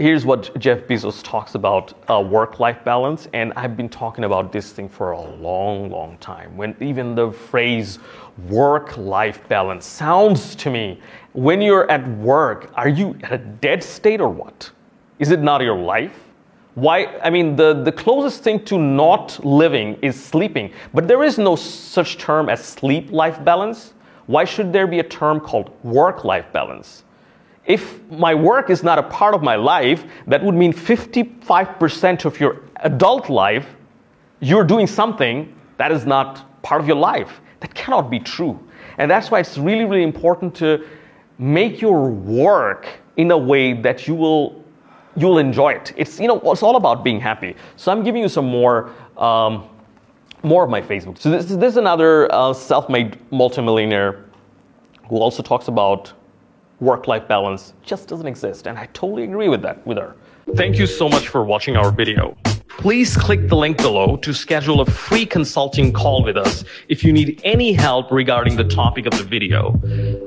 here's what Jeff Bezos talks about uh, work-life balance, and I've been talking about this thing for a long, long time. When even the phrase work-life balance sounds to me, when you're at work, are you at a dead state or what? Is it not your life? Why? I mean, the, the closest thing to not living is sleeping, but there is no such term as sleep-life balance. Why should there be a term called work-life balance? If my work is not a part of my life, that would mean 55% of your adult life, you're doing something that is not part of your life. That cannot be true. And that's why it's really, really important to make your work in a way that you will you'll enjoy it. It's you know it's all about being happy. So I'm giving you some more um, more of my Facebook. So this, this is another uh, self-made multimillionaire who also talks about work-life balance just doesn't exist. And I totally agree with that, with her. Thank you so much for watching our video. Please click the link below to schedule a free consulting call with us if you need any help regarding the topic of the video.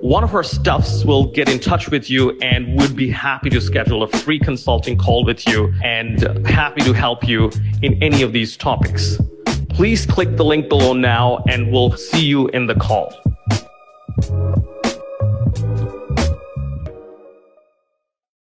One of our staffs will get in touch with you and would be happy to schedule a free consulting call with you and happy to help you in any of these topics. Please click the link below now and we'll see you in the call.